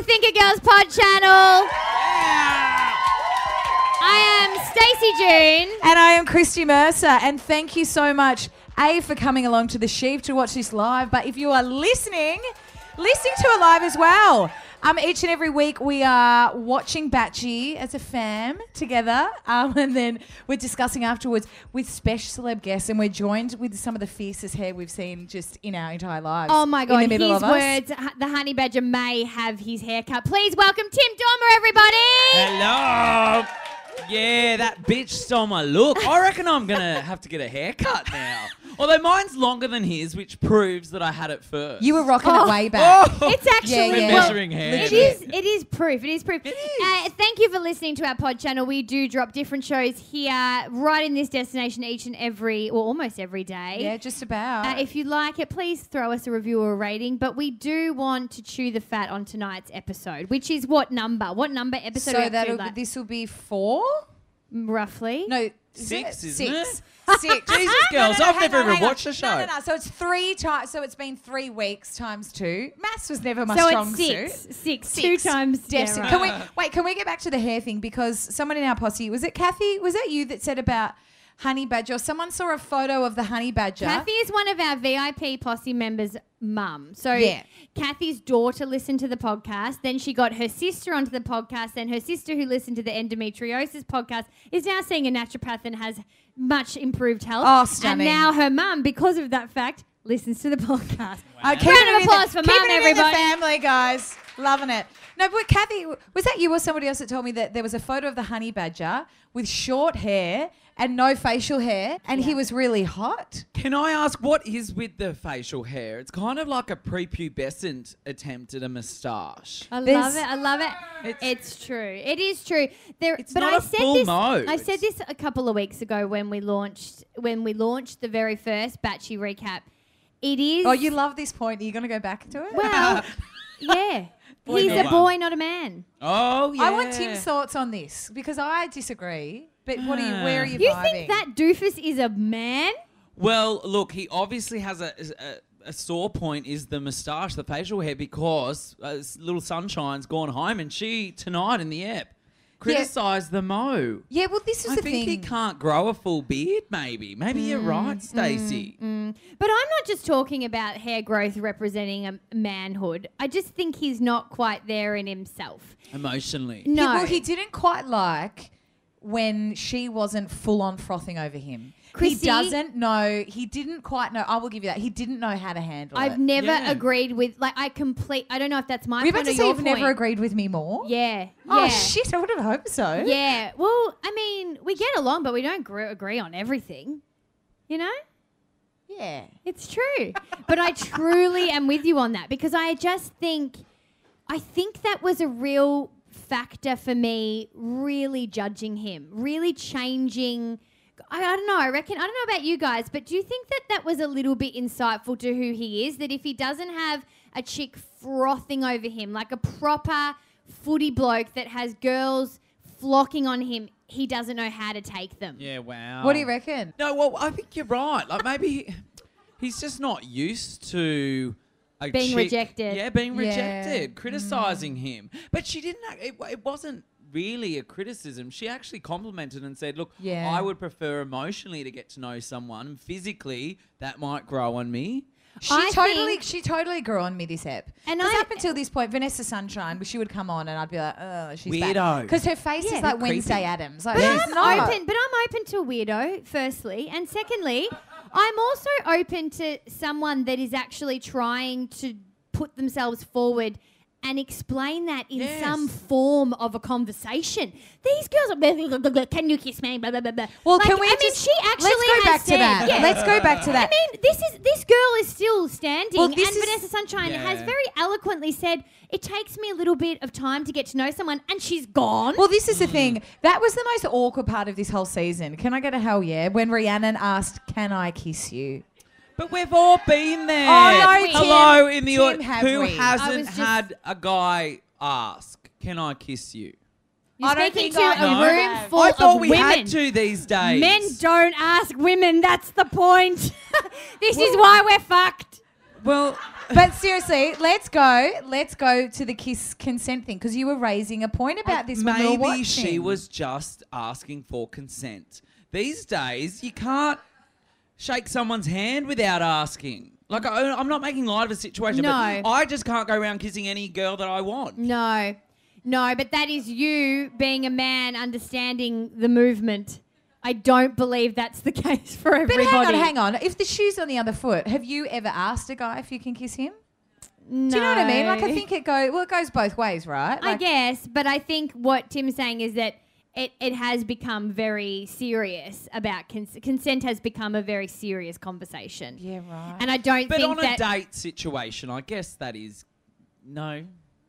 The Thinker Girls Pod channel. I am Stacey June. And I am Christy Mercer, and thank you so much, A, for coming along to the Sheep to watch this live. But if you are listening, listening to it live as well. Um, each and every week we are watching Batchy as a fam together, um, and then we're discussing afterwards with special celeb guests, and we're joined with some of the fiercest hair we've seen just in our entire lives. Oh my god! in God, the middle his of us. words. h- The honey badger may have his haircut. Please welcome Tim Dormer, everybody. Hello. Yeah, that bitch stole my look. I reckon I'm gonna have to get a haircut now. Although mine's longer than his, which proves that I had it first. You were rocking Oh. it way back. It's actually Yeah, yeah. well, Measuring hair. It Legit. is. It is proof. It is proof. Uh, thank you for listening to our pod channel. We do drop different shows here, right in this destination, each and every, or almost every day. Yeah, just about. Uh, if you like it, please throw us a review or a rating. But we do want to chew the fat on tonight's episode, which is what number? What number episode? are we so up to, that'll like, this will be four. Roughly. No, is Six, it? isn't Six. it? Six. Jesus, girls, I've never on, even hang on. watched the show. No, no, no. So it's three times. So it's been three weeks times two. Maths was never my so strong it's six. suit. Six. Six. Two times. yeah, right. Can we wait? Can we get back to the hair thing? Because someone in our posse was it Kathy? Was that you that said about honey badger? Someone saw a photo of the honey badger. Kathy is one of our VIP posse members' mum. So Yeah. Kathy's daughter listened to the podcast. Then she got her sister onto the podcast. Then her sister, who listened to the endometriosis podcast, is now seeing a naturopath and has much improved health. Oh, stunning. And now her mum, because of that fact, listens to the podcast. Uh, keeping Round of it applause the, for Mum, keeping it in the everybody. family, guys. Loving it. No, but Kathy, was that you or somebody else that told me that there was a photo of the honey badger with short hair and no facial hair, and he was really hot? Can I ask what is with the facial hair? It's kind of like a prepubescent attempt at a moustache. I There's- love it. I love it. It's, It's- true. It is true. There, It's but not I a said full this. mode. I said this a couple of weeks ago when we launched when we launched the very first Batchy recap. It is. Oh, you love this point. Are you going to go back to it? well, yeah. Boy, He's no a one. boy, not a man. Oh yeah. I want Tim's thoughts on this because I disagree. But what are you? Where are you? You vibing? think that doofus is a man? Well, look, he obviously has a, a, a sore point is the moustache, the facial hair, because uh, little Sunshine's gone home and she, tonight in the app, criticised the mo. Yeah, well, this is the thing. I the think thing. he can't grow a full beard, maybe. Maybe you're mm, right, mm, Stacey. Mm. But I'm not just talking about hair growth representing a manhood. I just think he's not quite there in himself. Emotionally. No. Yeah, well, he didn't quite like when she wasn't full on frothing over him. Chrissy- he doesn't know. He didn't quite know. I will give you that. He didn't know how to handle it. I've never Yeah. agreed with like I complete. I don't know if that's my Were you about point to or say your you've point. never agreed with me more? Yeah. Oh yeah. shit! I would have hoped so. Yeah. Well, I mean, we get along, but we don't gr- agree on everything. You know, Yeah. it's true. but I truly am with you on that because I just think, I think that was a real factor for me. Really judging him, really changing. I, I don't know. I reckon. I don't know about you guys, but do you think that that was a little bit insightful to who he is? That if he doesn't have a chick frothing over him, like a proper footy bloke that has girls flocking on him, he doesn't know how to take them. Yeah, wow. What do you reckon? No, well, I think you're right. Like maybe he, he's just not used to a Being chick- rejected. Yeah, being Yeah. rejected, mm. criticizing him. But she didn't. It, it wasn't really a criticism. She actually complimented and said, "Look, Yeah. I would prefer emotionally to get to know someone. Physically, that might grow on me." She I totally, she totally grew on me this ep. And I- up until this point, Vanessa Sunshine, she would come on and I'd be like, oh, she's Weirdo. Because her face Yeah. is like Creepy. Wednesday Addams. Like, But she's I'm not. open. But I'm open to a weirdo. Firstly, and secondly, I'm also open to someone that is actually trying to put themselves forward and explain that in Yes. some form of a conversation. These girls are can you kiss me? Blah, blah, blah. Well, Like, can we I mean, she actually let's go back to that. yeah. Let's go back to that. I mean, this is this girl is still standing, Well, and Vanessa Sunshine has very eloquently said, "It takes me a little bit of time to get to know someone," and she's gone. Well, this is the thing. That was the most awkward part of this whole season. Can I get a hell yeah? When Rhiannon asked, "Can I kiss you?" But we've all been there. Oh, no, Tim. Hello, in the Tim, au- have who we? Hasn't had a guy ask, "Can I kiss you?" You're I don't speaking think to I a know. room full I thought of we women. had to these days. Men don't ask women. That's the point. this is why we're fucked. Well, But seriously, let's go. Let's go to the kiss consent thing because you were raising a point about this. when we were maybe she was just asking for consent. These days, you can't shake someone's hand without asking. Like I, I'm not making light of a situation, No. but I just can't go around kissing any girl that I want. No, no, but that is you being a man understanding the movement. I don't believe that's the case for everybody. But everybody. hang on, hang on. If the shoe's on the other foot, have you ever asked a guy if you can kiss him? No. Do you know what I mean? Like I think it goes well, it goes both ways, right? I guess, but I think what Tim's saying is that it, it has become very serious about cons- consent has become a very serious conversation. Yeah, right. And I don't But think on a that date situation, I guess that is no.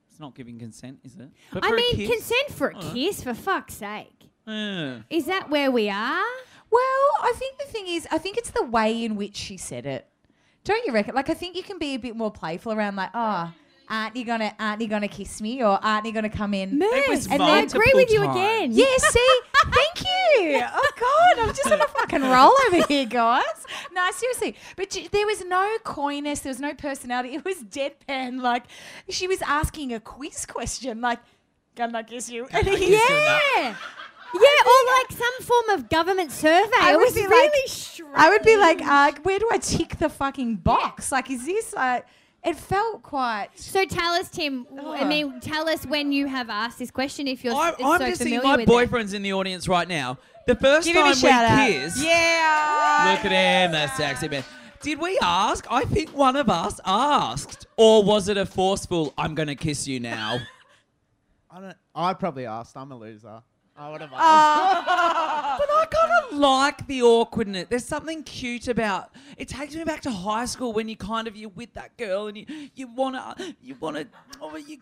It's not giving consent, is it? But I for a mean kiss? consent for a Oh. kiss for fuck's sake. Is that where we are? Well, I think the thing is, I think it's the way in which she said it. Don't you reckon? Like, I think you can be a bit more playful around, like, oh, aren't you gonna, aren't you gonna kiss me, or aren't you gonna come in? Merce, was and I agree with you multiple again. times. Yeah, see, thank you. Oh God, I'm just on a fucking roll over here, guys. No, seriously, but j- there was no coyness, there was no personality. It was deadpan. Like she was asking a quiz question, like, "Can I kiss you?" And he- kiss? Yeah. Yeah, or like some form of government survey. I it would was be really like- strange. I would be like, uh, "Where do I tick the fucking box? Like, is this like?" It felt quite. So tell us, Tim. w- I Oh. mean, tell us when you have asked this question. If you're I'm, s- I'm so just seeing my with it. boyfriend's in the audience right now. The first Give him time a shout out. we kissed, Yeah. look at him, that sexy man. Did we ask? I think one of us asked, or was it a forceful? I'm going to kiss you now. I don't. I probably asked. I'm a loser. I would have Oh. asked. Ah. But I kind of like the awkwardness. There's something cute about. It takes me back to high school when you kind of you're with that girl and you you wanna you wanna oh you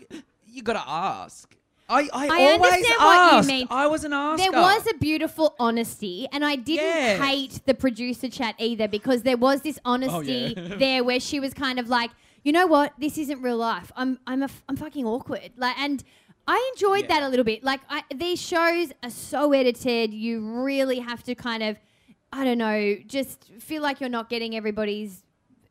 you gotta ask. I I, I always understand what you asked. mean. I was an asker. There was a beautiful honesty, and I didn't Yes. hate the producer chat either because there was this oh, honesty yeah. there where she was kind of like, you know what, this isn't real life. I'm I'm a f- I'm fucking awkward. Like, and I enjoyed Yeah. that a little bit. Like, I, these shows are so edited. You really have to kind of, I don't know, just feel like you're not getting everybody's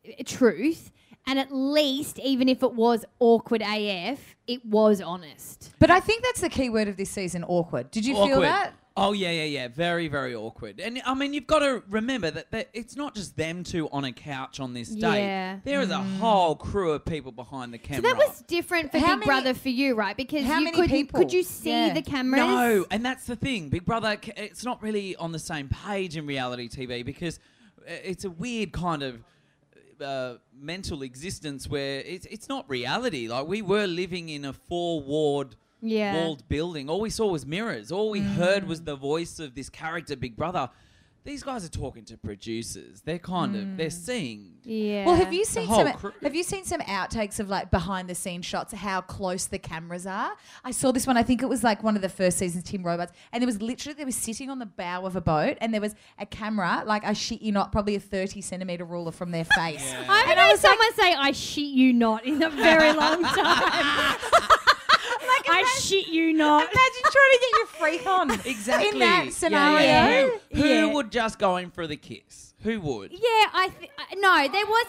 uh, truth. And at least, even if it was awkward AF, it was honest. But I think that's the key word of this season: awkward. Did you feel that? Oh yeah, yeah, yeah. Very, very awkward. And I mean, you've got to remember that, that it's not just them two on a couch on this date. Yeah. There is a whole crew of people behind the camera. So that was different for How Big many- Brother for you, right? Because how you many could people? could you see Yeah. the cameras? No, and that's the thing. Big Brother, c- it's not really on the same page in reality TV because uh, it's a weird kind of uh, mental existence where it's it's not reality. Like we were living in a four ward. Yeah. Walled building. All we saw was mirrors. All we heard was the voice of this character, Big Brother. These guys are talking to producers. They're kind of they're mm. seeing. Yeah. Well, have you seen some? crew. Have you seen some outtakes of like behind the scenes shots? How close the cameras are. I saw this one. I think it was like one of the first seasons, Tim Robards, and there was literally they were sitting on the bow of a boat, and there was a camera, like I shit you not, probably a thirty centimeter ruler from their face. I And haven't I heard was like- someone say "I shit you not" in a very long time. I shit you not. Imagine trying to get your freak on Exactly. in that scenario. yeah. Who, who Yeah. would just go in for the kiss? Who would? Yeah, I th- uh, no, there was.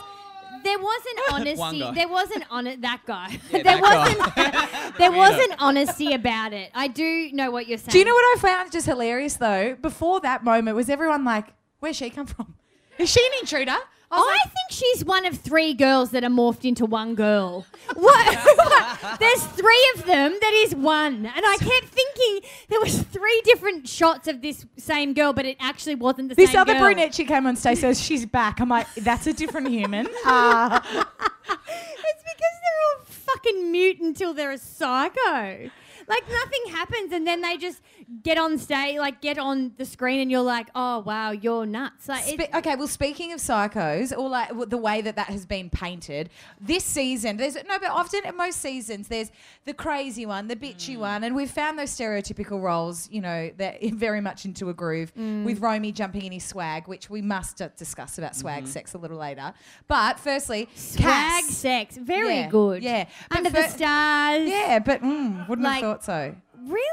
There wasn't honesty. There wasn't on that guy. Yeah, there that wasn't. there wasn't honesty about it. I do know what you're saying. Do you know what I found just hilarious though? Before that moment, was everyone like, "Where's she come from? Is she an intruder? I think she's one of three girls that are morphed into one girl. What? There's three of them that is one, and I kept thinking there was three different shots of this same girl, but it actually wasn't the This same This other girl. brunette she came on stage says she's back. I'm like, that's a different human. Uh, It's because they're all fucking mute until they're a psycho. Like nothing happens, and then they just get on stage, like get on the screen, and you're like, "Oh wow, you're nuts!" Like, Spe- okay, well, speaking of psychos, or like w- the way that that has been painted this season, there's no, but often in most seasons, there's the crazy one, the bitchy one, and we've found those stereotypical roles, you know, that very much into a groove with Romy jumping in his swag, which we must uh, discuss about swag sex a little later. But firstly, swag Cass. sex, very Yeah, good. yeah. But under the stars. Yeah, but mm, wouldn't Like- have thought so. really.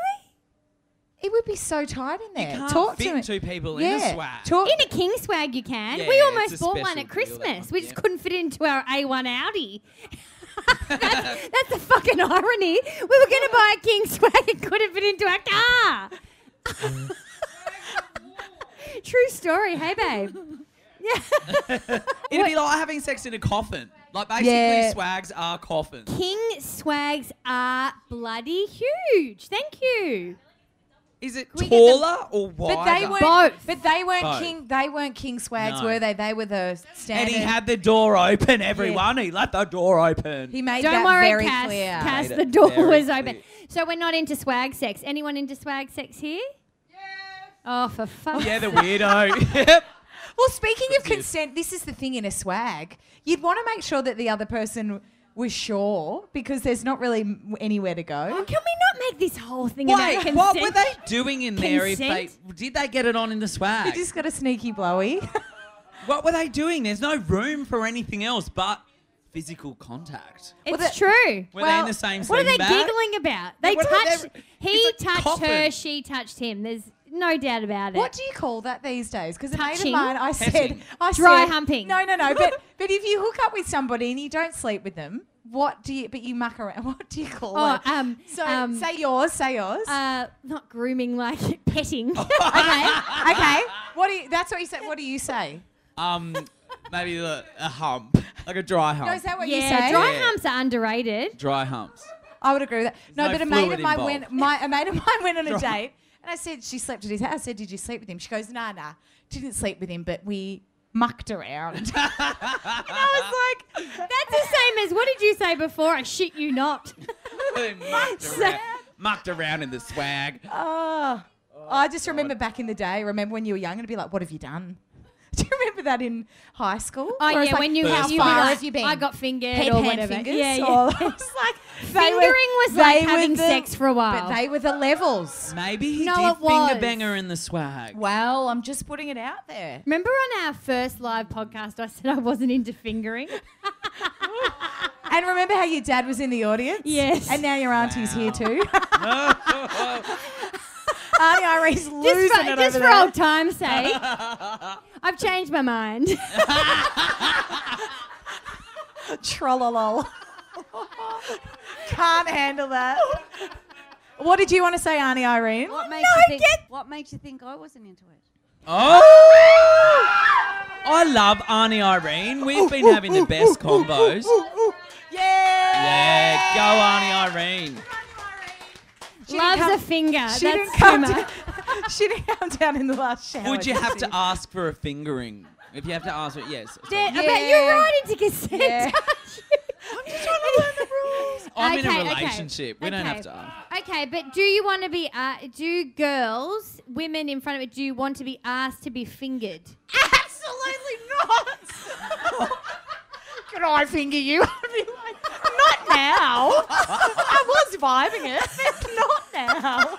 It would be so tight in there. You can't Talk fit to me. two people yeah. in a swag. Talk- In a king swag, you can. Yeah, we almost bought one at Christmas. one, we just yeah. couldn't fit into our A1 Audi. that's, that's the fucking irony. We were going to buy a king swag and couldn't fit into our car. True story. Hey, babe. Yeah. It'd be like having sex in a coffin. Like basically, Yeah. swags are coffins. king swags are bloody huge. Thank you. Is it we get the- taller or wider? But they weren't. Both. But they weren't Both. king. They weren't king swags, No. were they? They were the standard. and he had the door open. Everyone, he let the door open. He made Don't that worry, very Cass. clear. Cass, the door very was open. So we're not into swag sex. Anyone into swag sex here? Yes. Oh, for fuck's yeah, the weirdo. yep. Well, speaking of consent, this is the thing in a swag. You'd want to make sure that the other person was sure because there's not really m- anywhere to go. Oh, can we not make this whole thing about Wait, consent? what were they doing in there? If they Consent? did they get it on in the You swag? just got a sneaky blowy. What were they doing? There's no room for anything else but physical contact. It's Well, the- true. Were they in the same What are they sleeping bag? giggling about? They what are they- touched. they're- He a touched coffin. her. She touched him. There's no doubt about it. what do you call that these days? Because a mate of Touching? mine, I said, Petting. I Dry said, humping. No, no, no. But but if you hook up with somebody and you don't sleep with them, what do you? But you muck around. What do you call Oh, it? um, so um, say yours. Say yours. uh, not grooming, like petting. okay. Okay. What do you? That's what you say. What do you say? Um, maybe a, a hump, like a dry hump. No, is that what you yeah, say? dry Yeah. humps are underrated. dry humps. I would agree with that. No, no but a mate of fluid mine involved. went. My, a mate of mine went on a Dry- date, and I said she slept at his house. I said, "Did you sleep with him?" She goes, "Nah, nah, didn't sleep with him, but we mucked around." and I was like, That's the same as what did you say before? I shit you not. Mucked, around, mucked around in the swag. "Oh." I just remember back in the day. Remember when you were young, and be like, "What have you done?" Do you remember that in high school? Oh yeah, like, when you how you far like, have you been? I got fingered Head, or whatever. fingers. Yeah, yeah. Or it's like Fingering were- was like having the- sex for a while. But they were the levels. Maybe he No, did finger banger in the swag. Well, I'm just putting it out there. Remember on our first live podcast, I said I wasn't into fingering. And remember how your dad was in the audience? Yes. And now your auntie's Wow. here too. Auntie Irene's losing just for, it just over for there. old time's sake, I've changed my mind. Trollolol. Can't handle that. What did you want to say, Auntie Irene? What makes No, you think? get- What makes you think I wasn't into it? Oh! I love Arnie Irene. We've been having the best combos. Yeah. Yeah, go Arnie Irene. She Loves didn't a finger. She That's didn't come much. down. she didn't come down in the last shower. Would you have to ask for a fingering? If you have to ask for yes. Yeah, Yeah. But you're right into consent. Yeah. I'm just trying to learn the rules. I'm in a relationship. We don't have to ask. Okay, but do you want to be? Uh, do girls, women in front of it, do you want to be asked to be fingered? Absolutely not. Can I finger you? I'd be like, not now. Was vibing it, but not now.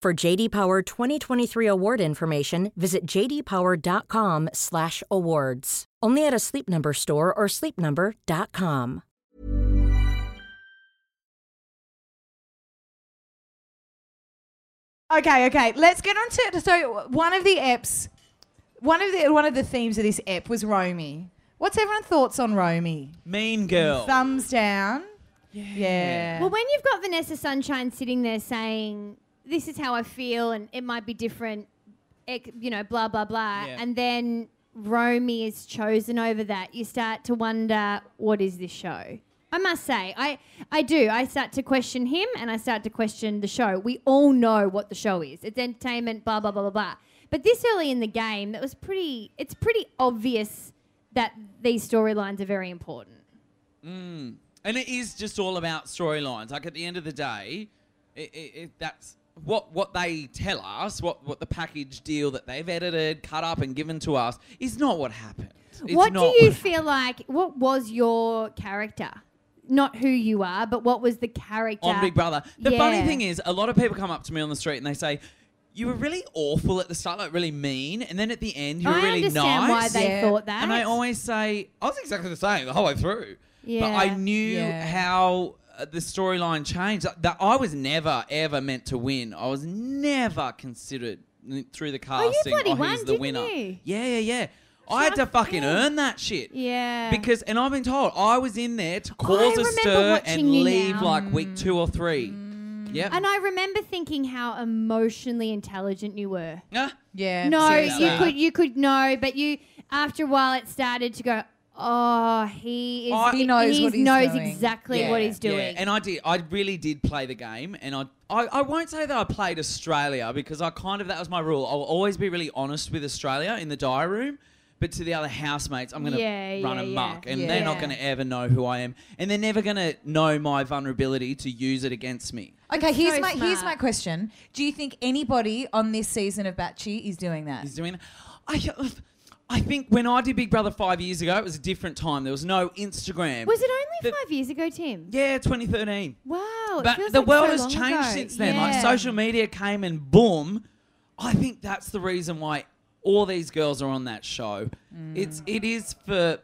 For JD Power 2023 award information, visit jdpower.com/awards. Only at a Sleep Number store or sleepnumber.com. Okay, okay. Let's get on to so one of the apps, one of the one of the themes of this app was Romy. What's everyone's thoughts on Romy? Mean girl. Thumbs down. Yeah. Well, when you've got Vanessa Sunshine sitting there saying, "This is how I feel," and it might be different, you know, blah blah blah, Yeah. and then Romy is chosen over that, you start to wonder, what is this show? I must say, I I do. I start to question him, and I start to question the show. We all know what the show is. It's entertainment, blah blah blah blah blah. But this early in the game, that was pretty. It's pretty obvious that these storylines are very important. Mm. And it is just all about storylines. Like at the end of the day, it, it, it, that's what what they tell us. What what the package deal that they've edited, cut up, and given to us is not what happened. It's what do you what- feel like? What was your character? Not who you are, but what was the character on Big Brother. The funny thing is, a lot of people come up to me on the street and they say, "You were really awful at the start, like really mean, and then at the end you were I really understand why nice." they Yeah. thought that. And I always say, I was exactly the same the whole way through. Yeah. But Yeah. I knew Yeah. how the storyline changed. That I was never ever meant to win. I was never considered through the casting. Oh, you casting. bloody who's won, the didn't winner? you? Yeah, yeah, yeah. I had to fucking earn that shit. Yeah. Because, and I've been told I was in there to cause a stir and leave now. like week two or three. Yeah. and I remember thinking how emotionally intelligent you were. Ah, Yeah. No, seriously. you could you could know, but you after a while it started to go. Oh, he is. I- He knows he what he's knows doing. exactly Yeah, what he's doing. Yeah, and I did. I really did play the game, and I, I, I won't say that I played Australia because I kind of that was my rule. I'll always be really honest with Australia in the diary room, but to the other housemates, I'm going to Yeah, run yeah, amok, yeah. and they're not Yeah. going to ever know who I am, and they're never going to know my vulnerability to use it against me. Okay, here's so my here's smart. my question. Do you think anybody on this season of Batchy is doing that? He's doing. I, I think when I did Big Brother five years ago, it was a different time. There was no Instagram. was it only The- five years ago, Tim? Yeah, 2013. Wow. it But feels the like world so has long changed ago. since then. Like Yeah. social media came and boom. I think that's the reason why all these girls are on that show. Mm. It's it is for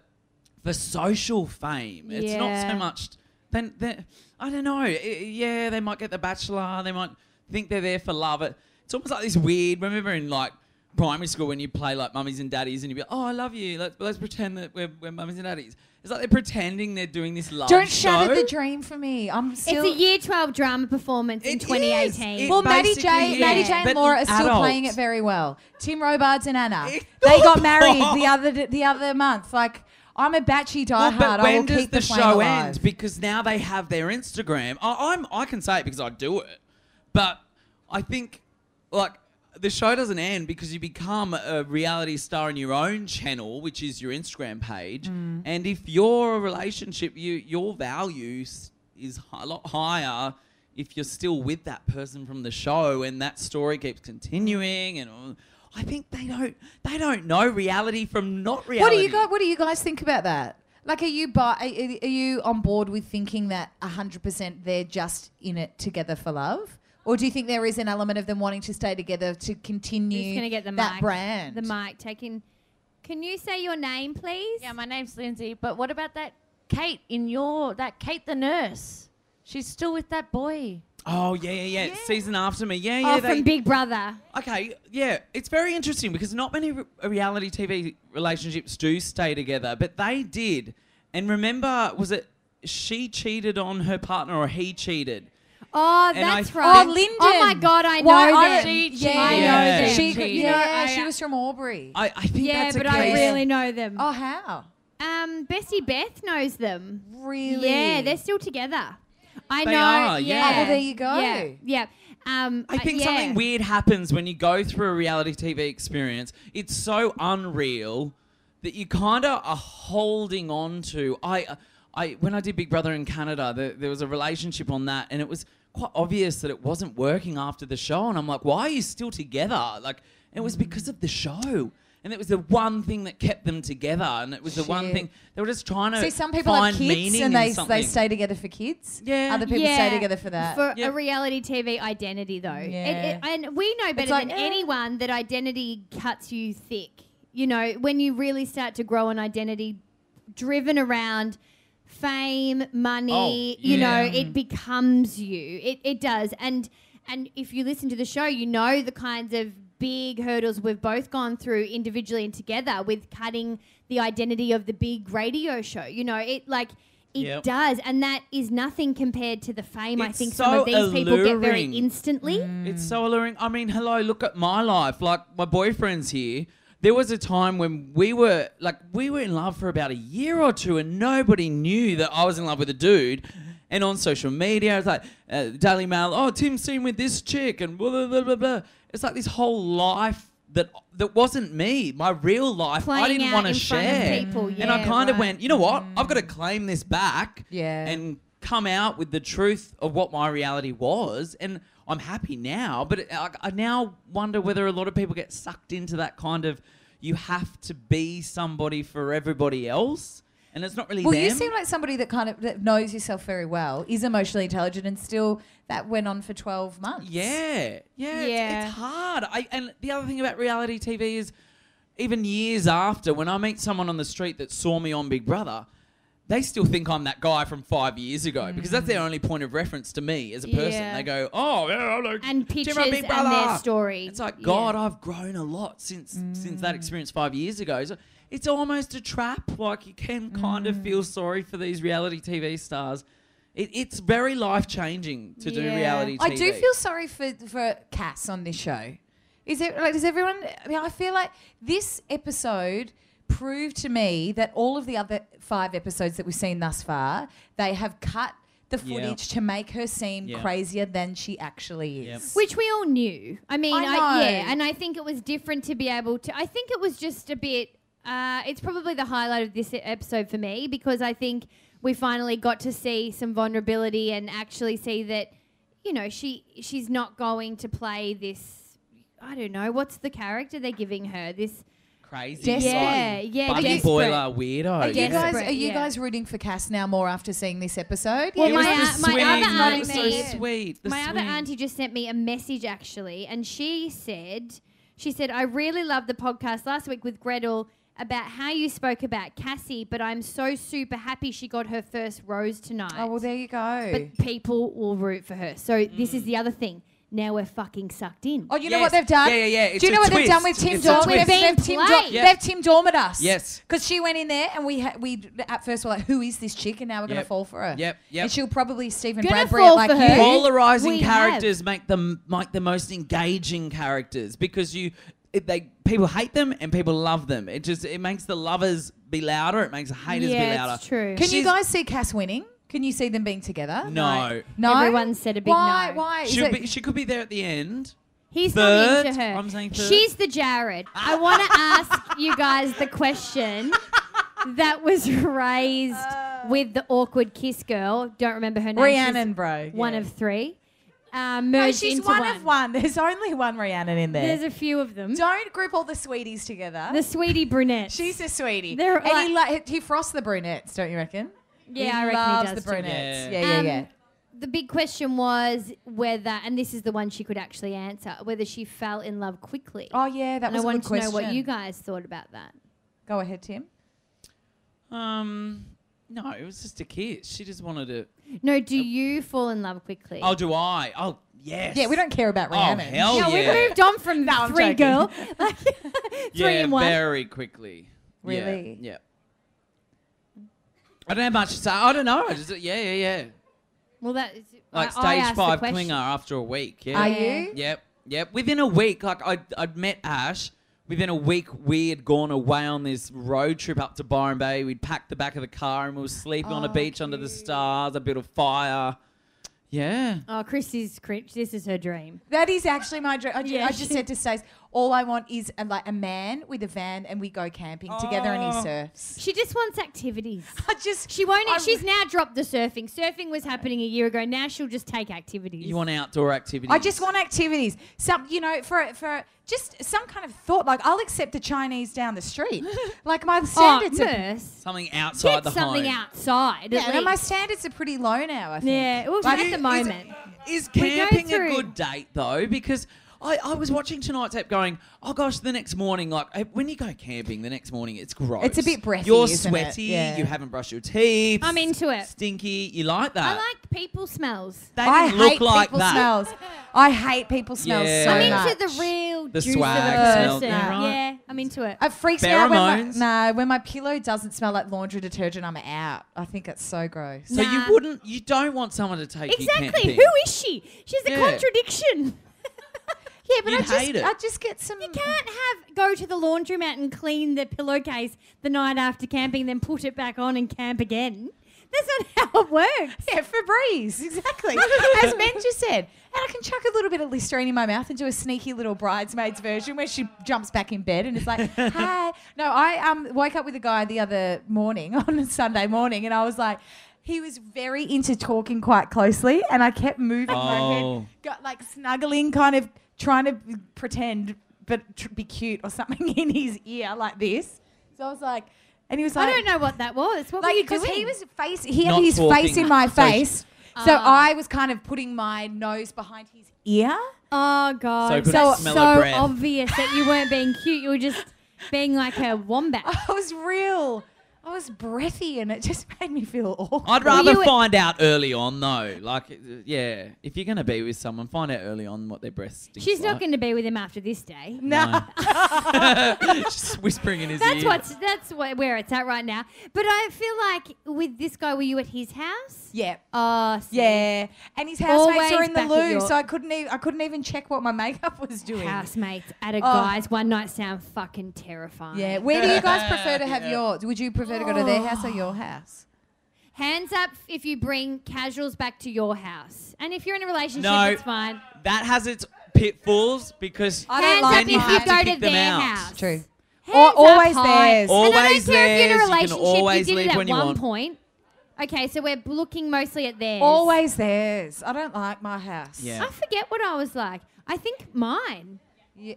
for social fame. It's not Yeah. so much. Then then- I don't know. I- yeah, they might get the Bachelor. They might think they're there for love. It it's almost like this weird. Remember in like. Primary school, when you play like mummies and daddies, and you be like, "Oh, I love you." Let's let's pretend that we're, we're mummies and daddies. It's like they're pretending they're doing this love Don't show. shatter the dream for me. I'm still. It's a year 12 drama performance in It is. 2018. It well, Matty basically J, is. Matty J, and But Laura are still adults. playing it very well. Tim Robards and Anna, It- they got married the other the other month. Like I'm a Batchy Well, diehard. but I when will does keep the, the, flame show alive. end? Because now they have their Instagram. I, I'm I can say it because I do it, but I think like the show doesn't end because you become a reality star in your own channel, which is your Instagram page. Mm. And if your a relationship, you your value is a lot higher. If you're still with that person from the show and that story keeps continuing, and all- I think they don't they don't know reality from not reality. What do you guys? What do you guys think about that? Like, are you are you on board with thinking that hundred percent they're just in it together for love, or do you think there is an element of them wanting to stay together to continue Who's going to get the that mic? brand? The mic taking. Can you say your name, please? Yeah, my name's Lindsay. But what about that Kate in your that Kate the nurse? She's still with that boy. Oh yeah, yeah, yeah. Season after me. Yeah, yeah. oh, they- from Big Brother. Okay, yeah, it's very interesting because not many re- reality TV relationships do stay together, but they did. And remember, was it she cheated on her partner or he cheated? Oh, And I that's think- right. Oh, Lyndon. Oh my God, I know Why, I them. don't- She yeah. I know them. She, Cheated. you You know, know, I- she was from Aubrey. I, I think Yeah, that's a but I case. really know them. oh, how? Um, Bessie Beth knows them. Really? Yeah, they're still together. I They know. are, yeah. yeah. Oh, well, there you go. Yeah, yeah. Um, I uh, think yeah. something weird happens when you go through a reality TV experience. It's so unreal that you kind of are holding on to. I, I when I did Big Brother in Canada, there, there was a relationship on that, and it was quite obvious that it wasn't working after the show. And I'm like, why are you still together? Like, it was because of the show. And it was the one thing that kept them together, and it was the one thing they were just trying to See, some people find have kids meaning and in they, something. they stay together for kids. Yeah. Other people yeah, stay together for that. For Yeah. a reality TV identity, though. It- it- Yeah. and we know better like, than eh. anyone that identity cuts you thick. You know, when you really start to grow an identity driven around fame, money, Oh, you know, it becomes you. It, it does. And and if you listen to the show, you know the kinds of big hurdles we've both gone through individually and together with cutting the identity of the big radio show. You know, it like it Yep. does, and that is nothing compared to the fame. I It's think some of these people get very alluring. instantly. It's so alluring. I mean, hello, look at my life. Like my boyfriend's here. There was a time when we were like we were in love for about a year or two, and nobody knew that I was in love with a dude. And on social media, it's like uh, Daily Mail. Oh, Tim's seen with this chick, and blah blah blah blah. blah. It's like this whole life that that wasn't me. My real life, I didn't want to of share. people, and I yeah, kind of right. went, you know what? I've got to claim this back. Yeah. And come out with the truth of what my reality was, and I'm happy now. But uh, I, I now wonder whether a lot of people get sucked into that kind of you have to be somebody for everybody else, and it's not really well, them. you seem like somebody that kind of that knows yourself very well, is emotionally intelligent, and still that went on for 12 months. yeah, yeah, it's- It's, hard. I, and the other thing about reality TV is, even years after, when I meet someone on the street that saw me on Big Brother. They still think I'm that guy from five years ago because that's their mm. only point of reference to me as a person. Yeah. They go, "Oh, yeah, I know And Tim pictures on Big and their story. It's like, Yeah. God, I've grown a lot since since that mm. experience five years ago. So it's almost a trap. Like you can kind of feel mm. sorry for these reality TV stars. It, it's very life changing to do reality TV. I do feel sorry for for Cass on this show. Is it like does everyone? I mean, I feel like this episode proved to me that all of the other five episodes that we've seen thus far, they have cut the Yeah. footage to make her seem Yeah. crazier than she actually Yep. is. Which we all knew. I mean, I I know. yeah, and I think it was different to be able to. I think it was just a bit. Uh, it's probably the highlight of this e- episode for me because I think we finally got to see some vulnerability and actually see that, you know, she she's not going to play this. I don't know what's the character they're giving her. This crazy. Desperate. yeah, yeah, Buddy desperate. boiler weirdo. Are you Yeah. guys are you yeah. guys rooting for Cass now more after seeing this episode? Well, It my was a- the my other That was auntie- so sweet. The my other auntie just sent me a message actually, and she said, she said, I really loved the podcast last week with Gretel about how you spoke about Cassie, but I'm so super happy she got her first rose tonight. Oh well, there you go. but people will root for her. So this is mm. the other thing. Now we're fucking sucked in. Oh, you know Yes. what they've done? Yeah, yeah, yeah. It's Do you a know what they've done with twist. Tim It's a Dorm? twist. They've, they've, Being Tim played. Dorm, Yep. they've Tim Dormed us. Yes. Because she went in there and we ha- we at first were like, who is this chick? And now we're going Yep. to fall for her. Yep, yep. And she'll probably Stephen Gonna Bradbury fall like for you. polarizing We characters make them make the most engaging characters because you it, they people hate them and people love them. It just it makes the lovers be louder. It makes the haters be yeah, louder. it's true. Can you She's- guys see Cass winning? Can you see them being together? No, No. Everyone said a big why? no. Why? Is she'll it- be, she could be there at the end. He's Third? not into her. I'm saying third. She's the Jared. I want to ask you guys the question that was raised with the awkward kiss girl. Don't remember her name. Rhiannon, She's bro. One yeah. of three. Um, No, merged she's into one, one of one. There's only one Rhiannon in there. There's a few of them. Don't group all the sweeties together. The sweetie brunette. She's a sweetie. They're and he, like, he frosts the brunettes, don't you reckon? Yeah, he I reckon loves he does the too. brunettes. Yeah. Yeah, yeah, Um. The big question was whether, and this is the one she could actually answer, whether she fell in love quickly. Oh yeah, that and I was a wanted good to know question. what you guys thought about that. Go ahead, Tim. Um, No, it was just a kiss. She just wanted to. No, do you fall in love quickly? Oh, do I? Oh, yes. Yeah, we don't care about Oh, Rihanna. hell no, yeah. we've moved on from No, I'm three joking. girl. Like, three yeah, in one. very quickly. Yeah, Really? Yeah. I don't have much to say. I don't know. I just yeah, yeah, yeah. Well, that is Like I, I stage asked the five question. clinger after a week. Yeah. Are you? Yep. Yep. Within a week, like I, I'd met Ash. Within a week, we had gone away on this road trip up to Byron Bay. We'd packed the back of the car and we were sleeping on a Oh, beach under the stars. I built a fire. Yeah. Oh, Chris is cringe. This is her dream. That is actually my dream. I, ju- Yeah, I just she- said to Stace, all I want is a, like a man with a van, and we go camping together, and he Oh. surfs. She just wants activities. I just She won't. I- she's now dropped the surfing. Surfing was happening a year ago. Now she'll just take activities. You want outdoor activities? I just want activities. Some, you know, for for just some kind of thought. Like I'll accept a Chinese down the street. like my oh, standards. are, Merce, something outside get the something home. outside. yeah, at no, my least. standards are pretty low now. I think. Yeah, well, Like, at is- the is- moment. Is We go camping a through- good date though? Because I, I was watching tonight's app going, oh gosh, the next morning, like eh, when you go camping the next morning, it's gross. It's a bit breathy, You're isn't it? sweaty. Yeah. You haven't brushed your teeth. I'm into it. Stinky. You like that? I like people smells. They I didn't look hate like people that. smells. I hate people smells Yeah. so I'm much. into the real The juice swag of a smell, person. yeah, right. Yeah, I'm into it. It freaks me out when my, Pheromones? no, when my pillow doesn't smell like laundry detergent. I'm out. I think it's so gross. So Nah. you wouldn't, you don't want someone to take you Exactly. camping. Who is she? She's a Yeah. contradiction. Yeah, but I You'd just hate it. I just get some. You can't have go to the laundromat and clean the pillowcase the night after camping, then put it back on and camp again. That's not how it works. Yeah, Febreze, exactly. As Ben just said. And I can chuck a little bit of Listerine in my mouth and do a sneaky little bridesmaids version where she jumps back in bed and is like, hi. No, I um, woke up with a guy the other morning on a Sunday morning and I was like, he was very into talking quite closely and I kept moving my Oh. head, got like snuggling, kind of trying to pretend but tr- be cute or something in his ear like this. So I was like, and he was like, I don't know what that was. What like were you doing? because he was face he had Not his talking. face in my So sh- face so ah. I was kind of putting my nose behind his ear Oh So god, you could smell so her breath. obvious that you weren't being cute. You were just being like a wombat. I was real I was breathy and it just made me feel awful I'd rather you- find out early on though. Like, uh, yeah, if you're gonna be with someone, find out early on what their breath stinks She's not like. going to be with him after this day. no Just whispering in his That's ear. what's that's what, where it's at right now. But I feel like with this guy, were you at his house? yeah Oh, see. yeah and his housemates Always are in the back loo your- so I couldn't even I couldn't even check what my makeup was doing Housemates at a Oh. guy's one night sound fucking terrifying. yeah where do you guys prefer to have yours would you prefer to go to their house or your house Hands up if you bring casuals back to your house. And if you're in a relationship, No. it's fine. that has its pitfalls because I don't Hands like up then you if my you have to go kick to them their out. house. True. Hands Al- up always high. theirs. And I don't Always care if you're in a theirs. You can relationship. always you did leave it at when you one want. point. Okay, so we're looking mostly at theirs. always theirs I don't like my house Yeah. I forget what I was like. I think mine. Yeah.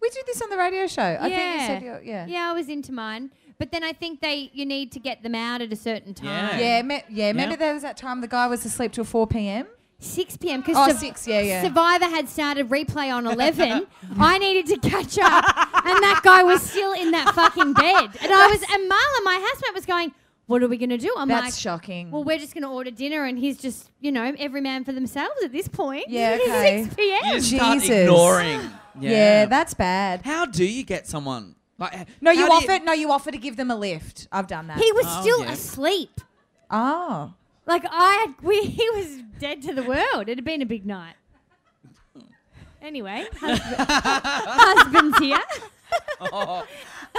We did this on the radio show. I yeah. think you said you're, yeah. Yeah, I was into mine. But then I think they you need to get them out at a certain time. Yeah, me- yeah. Remember Yeah. there was that time the guy was asleep till 4 p.m.? 6 p.m. because Oh, 6, yeah, yeah. Survivor had started replay on 11. I needed to catch up, and that guy was still in that fucking bed. And I was, and Marla, my housemate, was going, "What are we gonna do?" I'm like That's like, shocking. "Well, we're just gonna order dinner, and he's just, you know, every man for themselves at this point." Yeah, It's okay. 6 p.m. You start Jesus. ignoring. yeah. that's bad. How do you get someone like? Uh, no, you do offer no, you offer to give them a lift. I've done that. He was Oh, still yeah. asleep. oh. Like I, we, he was dead to the world. It had been a big night. Anyway, husband, husband's here.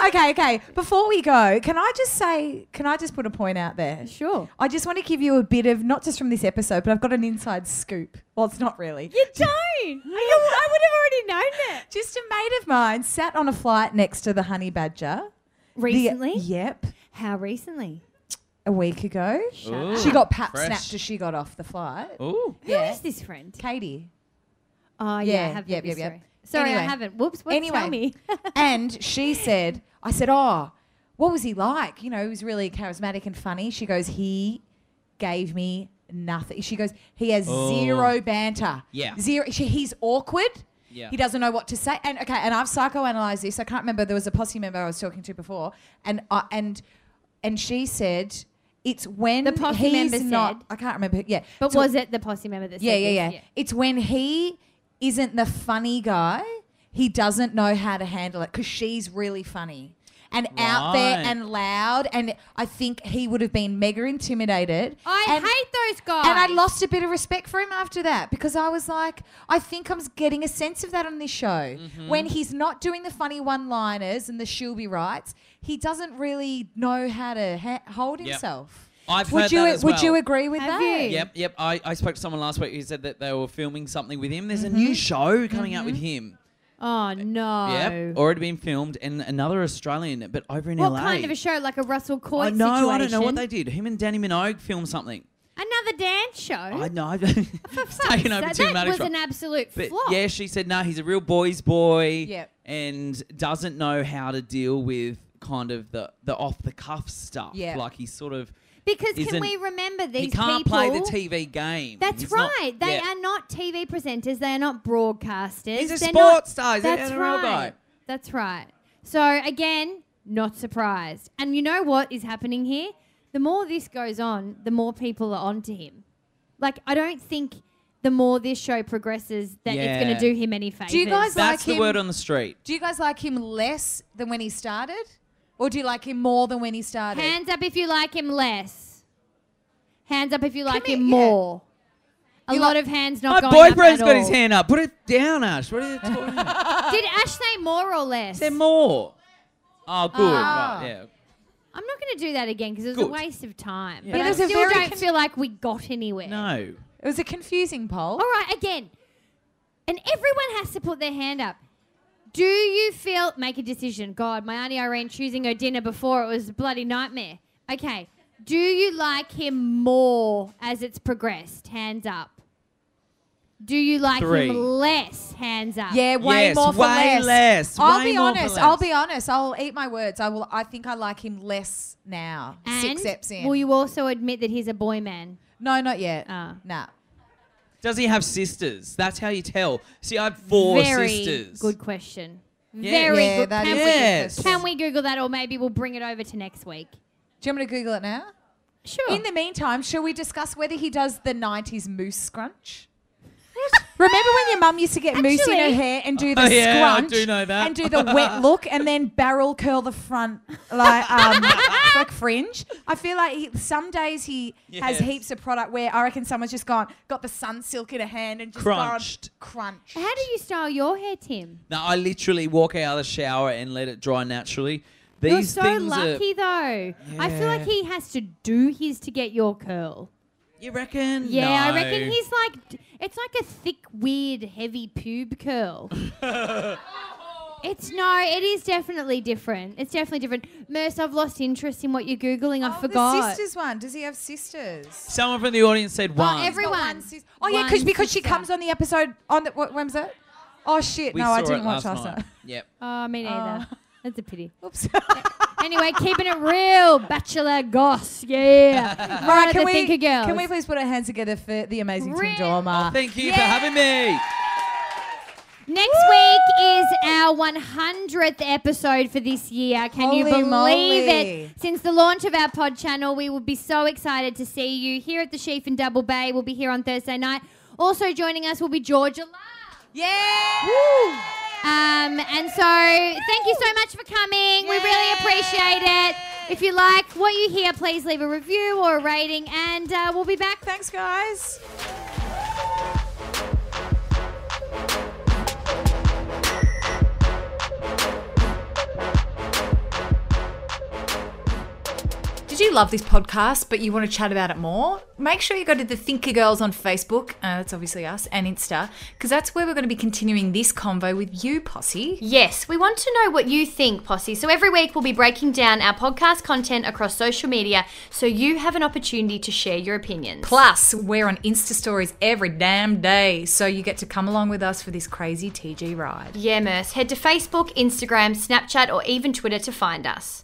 Okay, okay. Before we go, can I just say, can I just put a point out there? Sure. I just want to give you a bit of, not just from this episode, but I've got an inside scoop. Well, it's not really. You don't. I, I would have already known it. Just a mate of mine sat on a flight next to the honey badger. The- Recently? yep. How recently? A week ago. Ooh, She got pap fresh. snapped as she got off the flight. Ooh. Who Yeah. is this friend? Katie. Oh, yeah, Yeah, I have yep, heard yep, this yep. story. Sorry, I haven't. Whoops, what? Anyway. Tell me. and she said, I said, Oh, what was he like? You know, he was really charismatic and funny. She goes, He gave me nothing. She goes, He has Oh. zero banter. Yeah. Zero. She, he's awkward. Yeah. He doesn't know what to say. And okay, and I've psychoanalyzed this. I can't remember. There was a posse member I was talking to before, and I and and she said it's when The posse he's member not. said- I can't remember. Yeah, But So- was it the posse member that yeah, said yeah, this? yeah, It's when he isn't the funny guy. He doesn't know how to handle it because she's really funny and out there and loud. And I think he would have been mega intimidated. I and, hate those guys. And I lost a bit of respect for him after that because I was like, I think I'm getting a sense of that on this show. Mm-hmm. When he's not doing the funny one liners and the Shilby rights, he doesn't really know how to ha- hold Yep. himself. I've would heard you that as would well. you agree with Have that? you? Yep, yep. I, I spoke to someone last week who said that they were filming something with him. There's Mm-hmm. a new show coming out with him. Oh no. Yep, already been filmed, and another Australian, but over in What LA. kind of a show? Like a Russell Coight I know. situation? I don't know what they did. Him and Dannii Minogue filmed something. Another dance show. I know. For it's taken over sake, too that was an absolute But flop. yeah, she said no. he's a real boy's boy. Yep. and doesn't know how to deal with kind of the the off the cuff stuff. Yeah. like he's sort of because can isn't- we remember these he can't people? play the TV game. That's He's not- right. they yeah. are not TV presenters. They are not broadcasters. He's a They're sports not, star. He's That's NRL right. guy. That's right. So again, not surprised. And you know what is happening here? The more this goes on, the more people are onto him. Like I don't think the more this show progresses that it's going to do him any favors. Do you guys That's like the word on the street. Do you guys like him less than when he started? Or do you like him more than when he started? Hands up if you like him less. Hands up if you like here, him yeah. more. A You lot like- of hands My not going up boyfriend's at got all. his hand up. Put it down, Ash. What are you talking about? Did Ash say more or less? Say more. Oh, good. Ah. Right, yeah. I'm not going to do that again because it was Good. a waste of time. Yeah. But But I it was a still very don't con- feel like we got anywhere. No. It was a confusing poll. All right, again. And everyone has to put their hand up. Do you feel make a decision? God, my auntie Irene choosing her dinner before it was a bloody nightmare. Okay. Do you like him more as it's progressed? Hands up. Do you like Three. him less? Hands up. Yeah, way Yes, more for way less. less, I'll way be more for honest. I'll be honest. I'll eat my words. I will. I think I like him less now. And Six steps in. will you also admit that he's a boy man? no, not yet. Ah. Nah. Does he have sisters? That's how you tell. See, I have four Very sisters. good question. Yeah. Very Yeah, good. that Can, is we, Yes. question. can we Google that or maybe we'll bring it over to next week? Do you want me to Google it now? Sure. In the meantime, shall we discuss whether he does the 90s moose scrunch? Remember when your mum used to get mousse in her hair and do the Oh, yeah, I scrunch do know that. and do the wet look and then barrel curl the front like um, like fringe? I feel like he, some days he has heaps of product where I reckon someone's just gone got the Sunsilk in a hand and just Crunched. gone crunch. How do you style your hair, Tim? No, I literally walk out of the shower and let it dry naturally. These You're so lucky, are. though. I feel like he has to do his to get your curl. You reckon? Yeah, I No. reckon he's like, it's like a thick, weird, heavy pube curl. it's no, it is definitely different. It's definitely different. Merce, I've lost interest in what you're googling. I Oh, forgot. The sisters one. Does he have sisters? Someone from the audience said oh, one. Oh, everyone. One sis- oh yeah, One because because she sister. comes on the episode on the what, when was that? Oh shit! We no, saw I didn't it watch last last night. night. Yep. Oh, me neither. Oh. That's a pity. Oops. Anyway, keeping it real, Bachelor Goss, yeah. right, can the we Thinker Girls. can we please put our hands together for the amazing Real- Tim Dormer? Oh, thank you for having me. Next week is our 100th episode for this year. Can you believe moly. it? Since the launch of our pod channel, we will be so excited to see you here at the Sheaf in Double Bay. We'll be here on Thursday night. Also joining us will be Georgia Love. yeah. Um, and so thank you so much for coming. We really appreciate it. If you like what you hear, please leave a review or a rating, and uh, we'll be back. Thanks, guys. Did you love this podcast, but you want to chat about it more? Make sure you go to the Thinker Girls on Facebook, uh, that's obviously us, and Insta, because that's where we're going to be continuing this convo with you, Posse. Yes, we want to know what you think, Posse. So every week we'll be breaking down our podcast content across social media so you have an opportunity to share your opinions. Plus, we're on Insta stories every damn day, so you get to come along with us for this crazy TG ride. Yeah, Merce. Head to Facebook, Instagram, Snapchat, or even Twitter to find us.